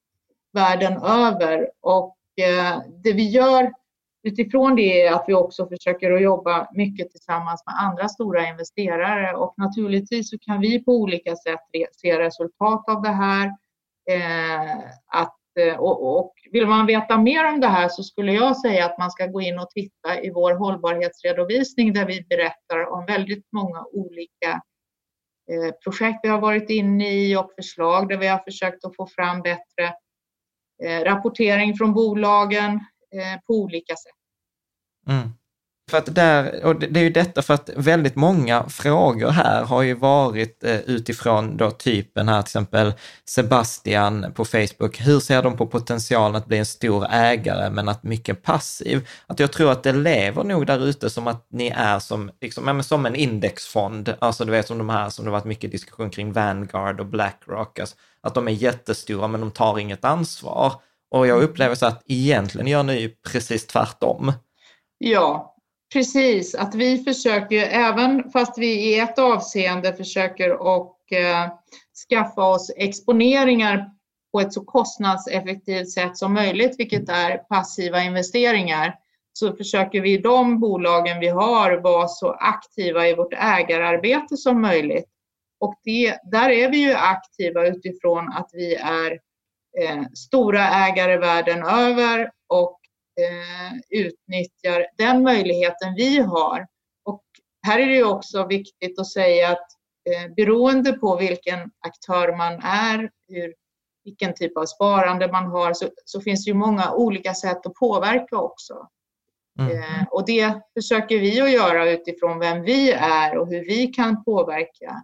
världen över och Eh, det vi gör utifrån det är att vi också försöker att jobba mycket tillsammans med andra stora investerare och naturligtvis så kan vi på olika sätt se resultat av det här. Eh, att, eh, och, vill man veta mer om det här så skulle jag säga att man ska gå in och titta i vår hållbarhetsredovisning där vi berättar om väldigt många olika projekt vi har varit inne i och förslag där vi har försökt att få fram bättre Eh, rapportering från bolagen eh, på olika sätt. Mm. För att där, och det är ju detta för att väldigt många frågor här har ju varit eh, utifrån då typen här, till exempel Sebastian på Facebook, hur ser de på potentialen att bli en stor ägare men att mycket passiv? Att jag tror att det lever nog där ute som att ni är som, liksom, som en indexfond, alltså du vet som de här som det varit mycket diskussion kring Vanguard och Blackrock, alltså, att de är jättestora men de tar inget ansvar. Och jag upplever så att egentligen gör ni precis tvärtom. Ja, Precis, att vi försöker, även fast vi i ett avseende försöker och eh, skaffa oss exponeringar på ett så kostnadseffektivt sätt som möjligt, vilket är passiva investeringar, så försöker vi i de bolagen vi har vara så aktiva i vårt ägararbete som möjligt. Och det, där är vi ju aktiva utifrån att vi är eh, stora ägare världen över och eh, utnyttjar den möjligheten vi har. Och här är det också viktigt att säga att eh, beroende på vilken aktör man är, hur, vilken typ av sparande man har, så, så finns det ju många olika sätt att påverka också. Mm. Eh, och det försöker vi att göra utifrån vem vi är och hur vi kan påverka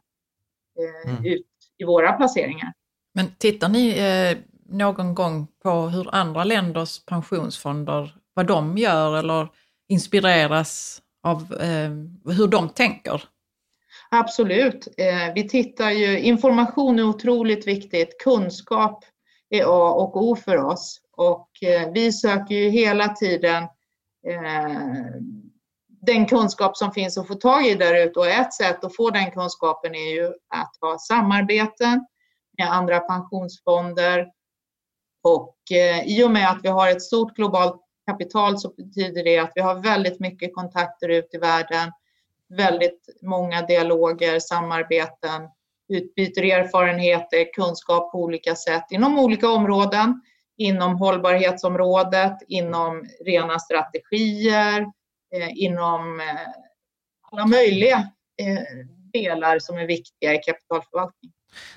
mm. ut i våra placeringar. Men tittar ni eh, någon gång på hur andra länders pensionsfonder, vad de gör eller inspireras av eh, hur de tänker? Absolut. Eh, vi tittar ju, information är otroligt viktigt. Kunskap är A och O för oss och eh, vi söker ju hela tiden eh, den kunskap som finns att få tag i där ute. Och ett sätt att få den kunskapen är ju att ha samarbeten med andra pensionsfonder. Och eh, i och med att vi har ett stort globalt kapital så betyder det att vi har väldigt mycket kontakter ut i världen, väldigt många dialoger, samarbeten, utbyter erfarenheter, kunskap på olika sätt inom olika områden, inom hållbarhetsområdet, inom rena strategier, Eh, inom eh, alla möjliga eh, delar som är viktiga i kapitalförvaltning.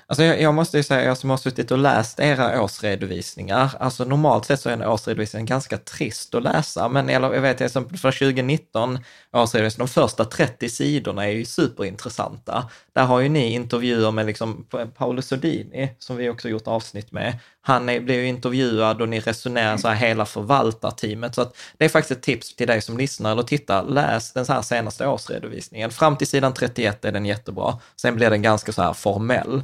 Alltså jag, jag, måste ju säga, jag som har suttit och läst era årsredovisningar, alltså normalt sett så är en årsredovisning ganska trist att läsa, men jag vet som för 2019 årsredovisningen, de första 30 sidorna är ju superintressanta. Där har ju ni intervjuer med liksom Paolo Sodini, som vi också gjort avsnitt med, han är, blir ju intervjuad och ni resonerar så här hela förvaltarteamet. Så att det är faktiskt ett tips till dig som lyssnar eller tittar. Läs den så här senaste årsredovisningen. Fram till sidan 31 är den jättebra. Sen blir den ganska så här formell.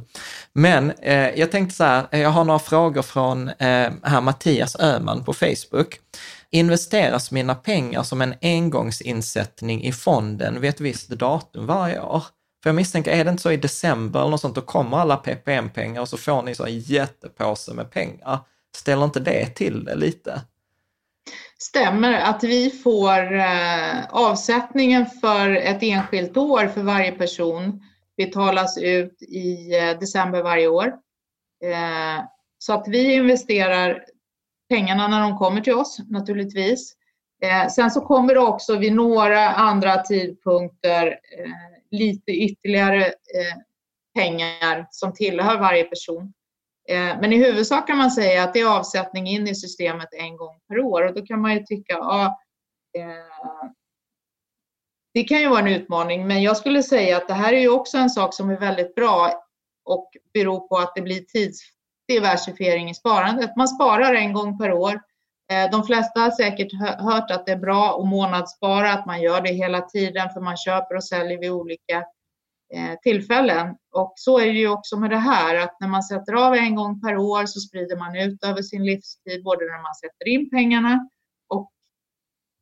Men eh, jag tänkte så här, eh, jag har några frågor från eh, här Mattias Öhman på Facebook. Investeras mina pengar som en engångsinsättning i fonden vid ett visst datum varje år? För jag misstänker, är det inte så i december eller något sånt, då kommer alla PPM-pengar och så får ni så en jättepåse med pengar. Ställer inte det till det lite? Stämmer att vi får eh, avsättningen för ett enskilt år för varje person betalas ut i eh, december varje år. Eh, så att vi investerar pengarna när de kommer till oss naturligtvis. Eh, sen så kommer det också vid några andra tidpunkter eh, lite ytterligare eh, pengar som tillhör varje person. Eh, men i huvudsak kan man säga att det är avsättning in i systemet en gång per år och då kan man ju tycka, ja, eh, det kan ju vara en utmaning, men jag skulle säga att det här är ju också en sak som är väldigt bra och beror på att det blir tidsdiversifiering i sparandet. Man sparar en gång per år Eh, de flesta har säkert hört att det är bra att månadsspara, att man gör det hela tiden för man köper och säljer vid olika eh, tillfällen. Och så är det ju också med det här att när man sätter av en gång per år så sprider man ut över sin livstid, både när man sätter in pengarna och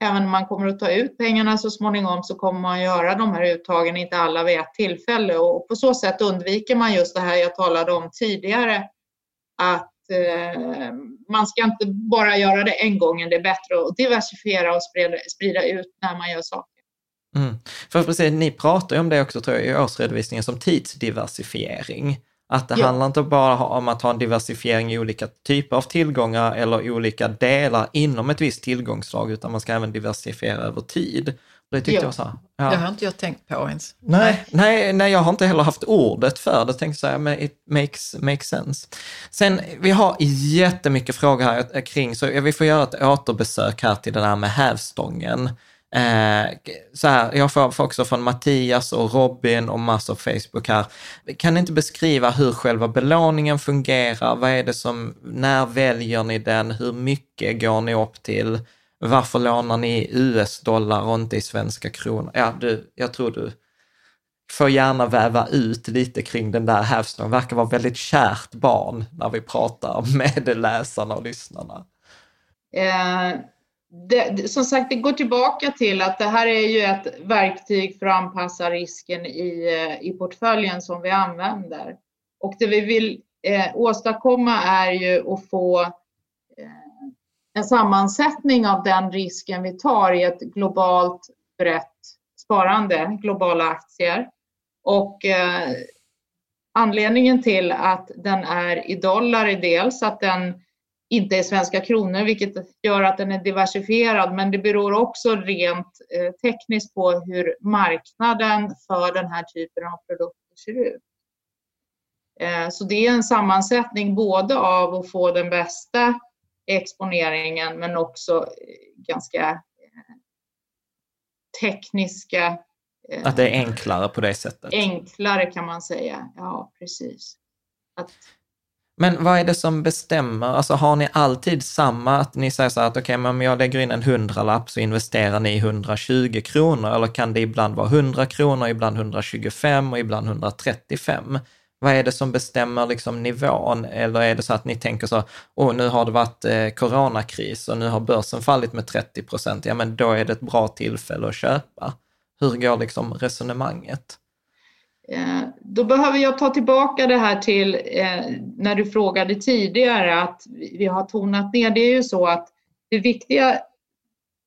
även när man kommer att ta ut pengarna så småningom så kommer man göra de här uttagen, inte alla vid ett tillfälle och på så sätt undviker man just det här jag talade om tidigare, att eh, man ska inte bara göra det en gång, det är bättre att diversifiera och sprida, sprida ut när man gör saker. Mm. För precis, ni pratar ju om det också tror jag, i årsredovisningen som tidsdiversifiering. Att det ja. handlar inte bara om att ha en diversifiering i olika typer av tillgångar eller olika delar inom ett visst tillgångsslag, utan man ska även diversifiera över tid. Det tyckte ja. jag så. Ja. Det har inte jag tänkt på ens. Nej, nej, nej, jag har inte heller haft ordet för det. Tänkte säga, men it makes, makes sense. Sen, vi har jättemycket frågor här kring, så vi får göra ett återbesök här till det där med hävstången. Eh, så här, jag får också från Mattias och Robin och massor på Facebook här. Kan ni inte beskriva hur själva belåningen fungerar? Vad är det som, när väljer ni den? Hur mycket går ni upp till? Varför lånar ni US-dollar och inte i svenska kronor? Ja, du, jag tror du får gärna väva ut lite kring den där hävstången. Verkar vara väldigt kärt barn när vi pratar med läsarna och lyssnarna. Eh, det, som sagt, det går tillbaka till att det här är ju ett verktyg för att anpassa risken i, eh, i portföljen som vi använder. Och det vi vill eh, åstadkomma är ju att få en sammansättning av den risken vi tar i ett globalt brett sparande, globala aktier. Och eh, anledningen till att den är i dollar är dels att den inte är svenska kronor, vilket gör att den är diversifierad, men det beror också rent eh, tekniskt på hur marknaden för den här typen av produkter ser ut. Eh, så det är en sammansättning både av att få den bästa exponeringen men också eh, ganska eh, tekniska. Eh, att det är enklare på det sättet? Enklare kan man säga, ja precis. Att, men vad är det som bestämmer? Alltså har ni alltid samma, att ni säger så här att okej, okay, men om jag lägger in en hundralapp så investerar ni 120 kronor, eller kan det ibland vara 100 kronor, ibland 125 och ibland 135? Vad är det som bestämmer liksom nivån? Eller är det så att ni tänker så, oh, nu har det varit eh, coronakris och nu har börsen fallit med 30 procent, ja men då är det ett bra tillfälle att köpa. Hur går liksom resonemanget? Eh, då behöver jag ta tillbaka det här till eh, när du frågade tidigare att vi har tonat ner. Det är ju så att det viktiga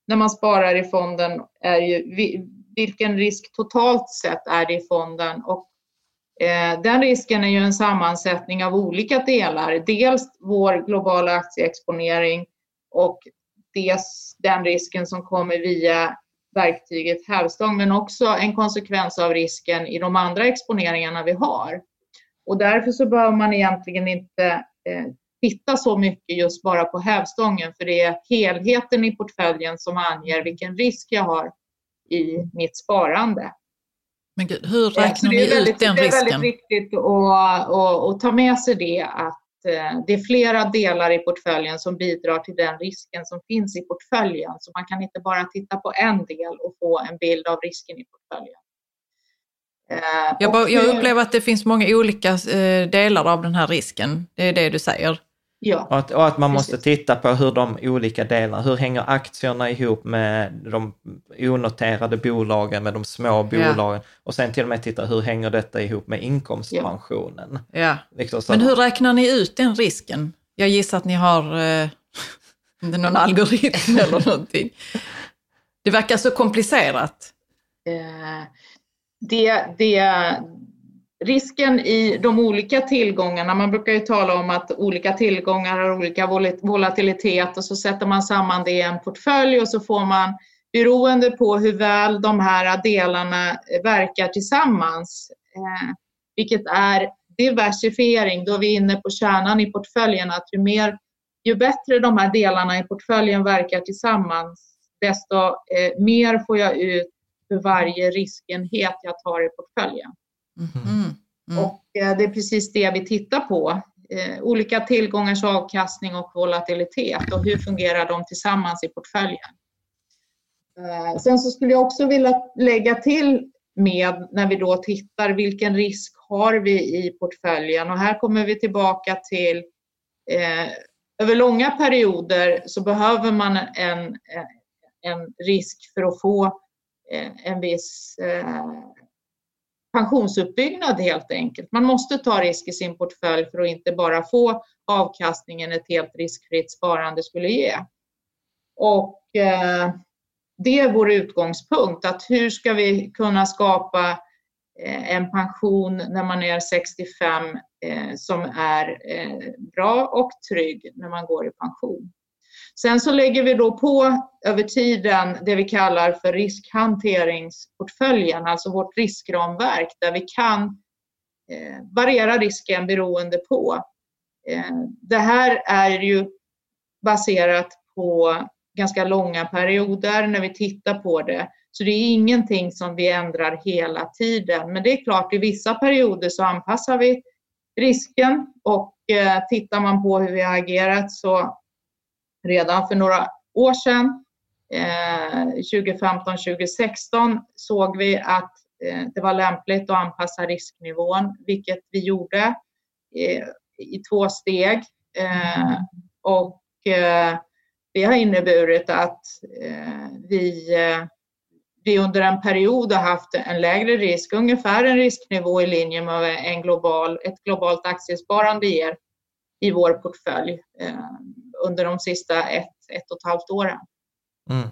när man sparar i fonden är ju vilken risk totalt sett är det i fonden och Eh, den risken är ju en sammansättning av olika delar. Dels vår globala aktieexponering och dels den risken som kommer via verktyget hävstång, men också en konsekvens av risken i de andra exponeringarna vi har. Och därför så behöver man egentligen inte eh, titta så mycket just bara på hävstången, för det är helheten i portföljen som anger vilken risk jag har i mitt sparande. Men gud, hur räknar ni väldigt, ut den risken? Det är väldigt viktigt att, att, att ta med sig det att Eh, det är flera delar i portföljen som bidrar till den risken som finns i portföljen. Så man kan inte bara titta på en del och få en bild av risken i portföljen. Eh, jag, jag upplever att det finns många olika eh, delar av den här risken. Det är det du säger. Ja, och att, och att man precis. måste titta på hur de olika delarna, hur hänger aktierna ihop med de onoterade bolagen, med de små bolagen ja. och sen till och med titta hur hänger detta ihop med inkomstpensionen. Ja. Liksom Men hur räknar ni ut den risken? Jag gissar att ni har eh, någon algoritm eller någonting. Det verkar så komplicerat. Eh, det, det, risken i de olika tillgångarna, man brukar ju tala om att olika tillgångar har olika volatilitet och så sätter man samman det i en portfölj och så får man beroende på hur väl de här delarna verkar tillsammans, eh, vilket är diversifiering, då är vi inne på kärnan i portföljen, att ju, mer, ju bättre de här delarna i portföljen verkar tillsammans, desto eh, mer får jag ut för varje riskenhet jag tar i portföljen. Mm. Mm. Och eh, det är precis det vi tittar på. Eh, olika tillgångars avkastning och volatilitet och hur fungerar de tillsammans i portföljen. Eh, sen så skulle jag också vilja lägga till med när vi då tittar vilken risk har vi i portföljen och här kommer vi tillbaka till eh, över långa perioder så behöver man en, en risk för att få en viss eh, pensionsuppbyggnad helt enkelt. Man måste ta risk i sin portfölj för att inte bara få avkastningen ett helt riskfritt sparande skulle ge. Och eh, det är vår utgångspunkt, att hur ska vi kunna skapa eh, en pension när man är 65 eh, som är eh, bra och trygg när man går i pension. Sen så lägger vi då på över tiden det vi kallar för riskhanteringsportföljen, alltså vårt riskramverk där vi kan eh, variera risken beroende på. Eh, det här är ju baserat på ganska långa perioder när vi tittar på det. Så det är ingenting som vi ändrar hela tiden. Men det är klart, i vissa perioder så anpassar vi risken och eh, tittar man på hur vi har agerat så redan för några år sedan, eh, 2015-2016, såg vi att eh, det var lämpligt att anpassa risknivån, vilket vi gjorde eh, i två steg. Eh, och eh, det har inneburit att eh, vi, eh, vi under en period har haft en lägre risk, ungefär en risknivå i linje med vad en global, ett globalt aktiesparande ger i vår portfölj eh, under de sista ett, ett och ett halvt åren. Mm.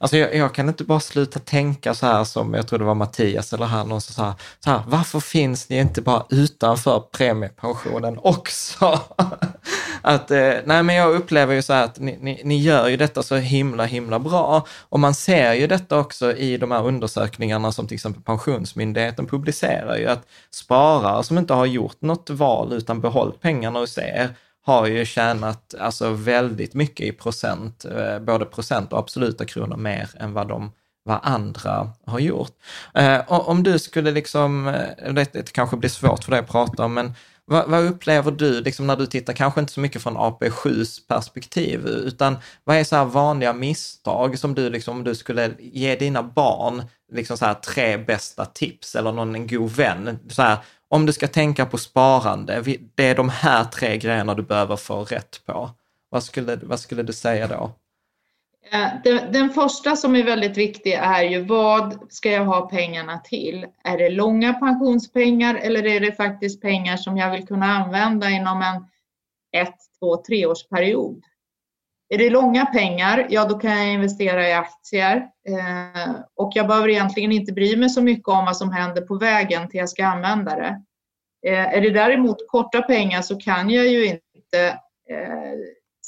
Alltså jag, jag, kan inte bara sluta tänka så här som, jag tror det var Mattias eller han, och så, här, så här, varför finns ni inte bara utanför premiepensionen också? att, eh, nej men jag upplever ju så här att ni, ni, ni, gör ju detta så himla, himla bra. Och man ser ju detta också i de här undersökningarna som till exempel Pensionsmyndigheten publicerar ju, att sparare som inte har gjort något val utan behållit pengarna hos er, har ju tjänat alltså väldigt mycket i procent, eh, både procent och absoluta kronor mer än vad de vad andra har gjort. Eh, om du skulle liksom, eh, det kanske blir svårt för dig att prata om, men vad, vad, upplever du liksom när du tittar, kanske inte så mycket från AP7s perspektiv, utan vad är så här vanliga misstag som du, liksom, om du skulle ge dina barn liksom så här tre bästa tips eller någon en god vän, så här, om du ska tänka på sparande, det är de här tre grejerna du behöver få rätt på. Vad skulle, vad skulle du säga då? Eh, den, den, första som är väldigt viktig är ju vad ska jag ha pengarna till? Är det långa pensionspengar eller är det faktiskt pengar som jag vill kunna använda inom en ett, två, treårsperiod? Är det långa pengar, ja då kan jag investera i aktier eh, och jag behöver egentligen inte bry mig så mycket om vad som händer på vägen till jag ska använda det. Eh, är det däremot korta pengar så kan jag ju inte eh,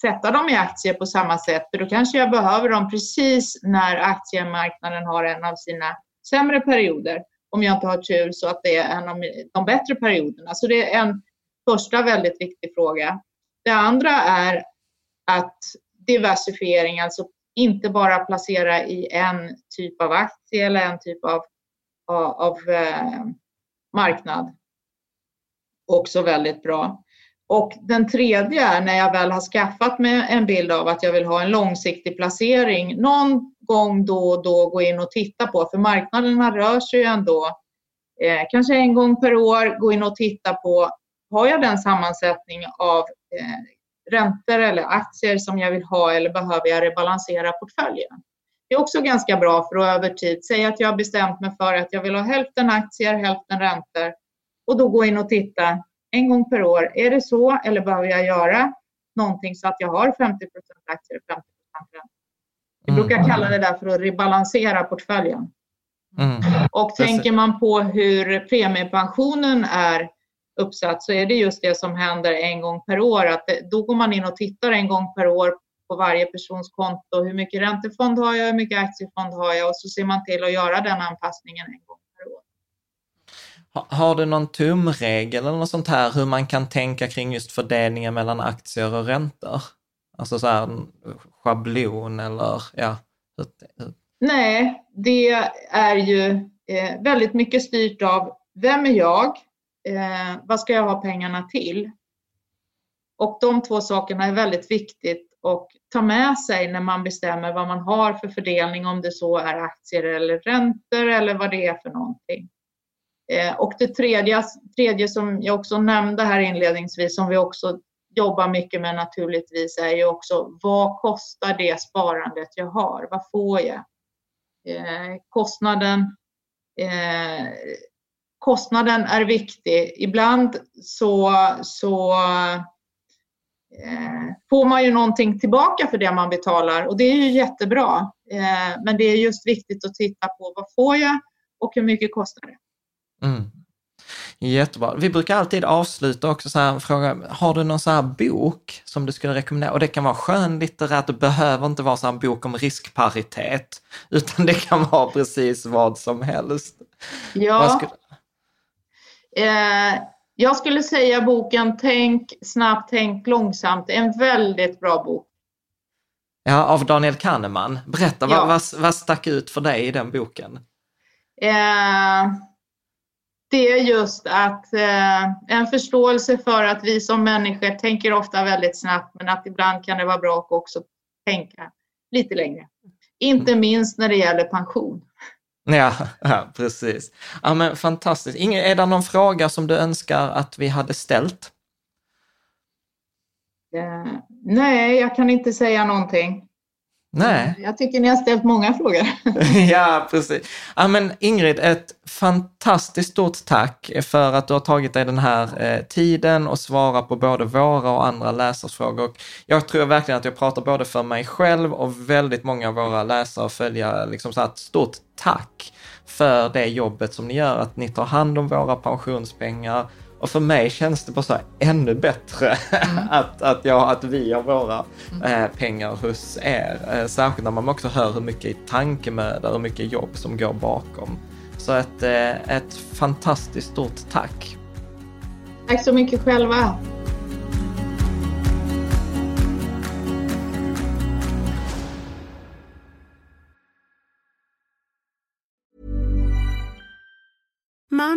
sätta dem i aktier på samma sätt, för då kanske jag behöver dem precis när aktiemarknaden har en av sina sämre perioder. Om jag inte har tur så att det är en av de bättre perioderna. Så det är en första väldigt viktig fråga. Det andra är att diversifiering, alltså inte bara placera i en typ av aktie eller en typ av, av, av eh, marknad. Också väldigt bra. Och den tredje är när jag väl har skaffat mig en bild av att jag vill ha en långsiktig placering, någon gång då och då gå in och titta på, för marknaderna rör sig ju ändå, eh, kanske en gång per år, gå in och titta på, har jag den sammansättning av eh, räntor eller aktier som jag vill ha eller behöver jag rebalansera portföljen? Det är också ganska bra för att över tid säga att jag har bestämt mig för att jag vill ha hälften aktier, hälften räntor och då gå in och titta en gång per år. Är det så eller behöver jag göra någonting så att jag har 50% aktier och 50 räntor? Vi brukar mm. kalla det där för att rebalansera portföljen. Mm. Och tänker man på hur premiepensionen är uppsatt så är det just det som händer en gång per år. Att då går man in och tittar en gång per år på varje persons konto. Hur mycket räntefond har jag? Hur mycket aktiefond har jag? Och så ser man till att göra den anpassningen en gång per år. Har du någon tumregel eller något sånt här hur man kan tänka kring just fördelningen mellan aktier och räntor? Alltså så här schablon eller ja. Nej, det är ju eh, väldigt mycket styrt av vem är jag? Eh, vad ska jag ha pengarna till? Och de två sakerna är väldigt viktigt att ta med sig när man bestämmer vad man har för fördelning, om det så är aktier eller räntor eller vad det är för någonting. Eh, och det tredje, tredje som jag också nämnde här inledningsvis, som vi också jobbar mycket med naturligtvis, är ju också vad kostar det sparandet jag har? Vad får jag? Eh, kostnaden eh, kostnaden är viktig. Ibland så, så eh, får man ju någonting tillbaka för det man betalar och det är ju jättebra. Eh, men det är just viktigt att titta på vad får jag och hur mycket kostar det? Mm. Jättebra. Vi brukar alltid avsluta också så här fråga, har du någon så här bok som du skulle rekommendera? Och det kan vara skönlitterärt, det behöver inte vara så en bok om riskparitet, utan det kan vara precis vad som helst. Ja, skulle... eh, jag skulle säga boken Tänk snabbt, tänk långsamt. En väldigt bra bok. Ja, av Daniel Kahneman. Berätta, ja. vad, vad, vad stack ut för dig i den boken? Eh det är just att eh, en förståelse för att vi som människor tänker ofta väldigt snabbt men att ibland kan det vara bra att också tänka lite längre. Inte mm. minst när det gäller pension. Ja, ja precis. Ja, men fantastiskt. Inge, är det någon fråga som du önskar att vi hade ställt? Eh, nej, jag kan inte säga någonting. Nej. Jag tycker ni har ställt många frågor. ja, precis. Ja, men Ingrid, ett fantastiskt stort tack för att du har tagit dig den här eh, tiden och svara på både våra och andra läsarsfrågor. Jag tror verkligen att jag pratar både för mig själv och väldigt många av våra läsare och följare. Liksom så ett stort tack för det jobbet som ni gör, att ni tar hand om våra pensionspengar och för mig känns det bara så här ännu bättre mm. att, att, jag, att vi har våra mm. eh, pengar hos er. Eh, särskilt när man också hör hur mycket tankemöda och hur mycket jobb som går bakom. Så ett, eh, ett fantastiskt stort tack. Tack så mycket själva.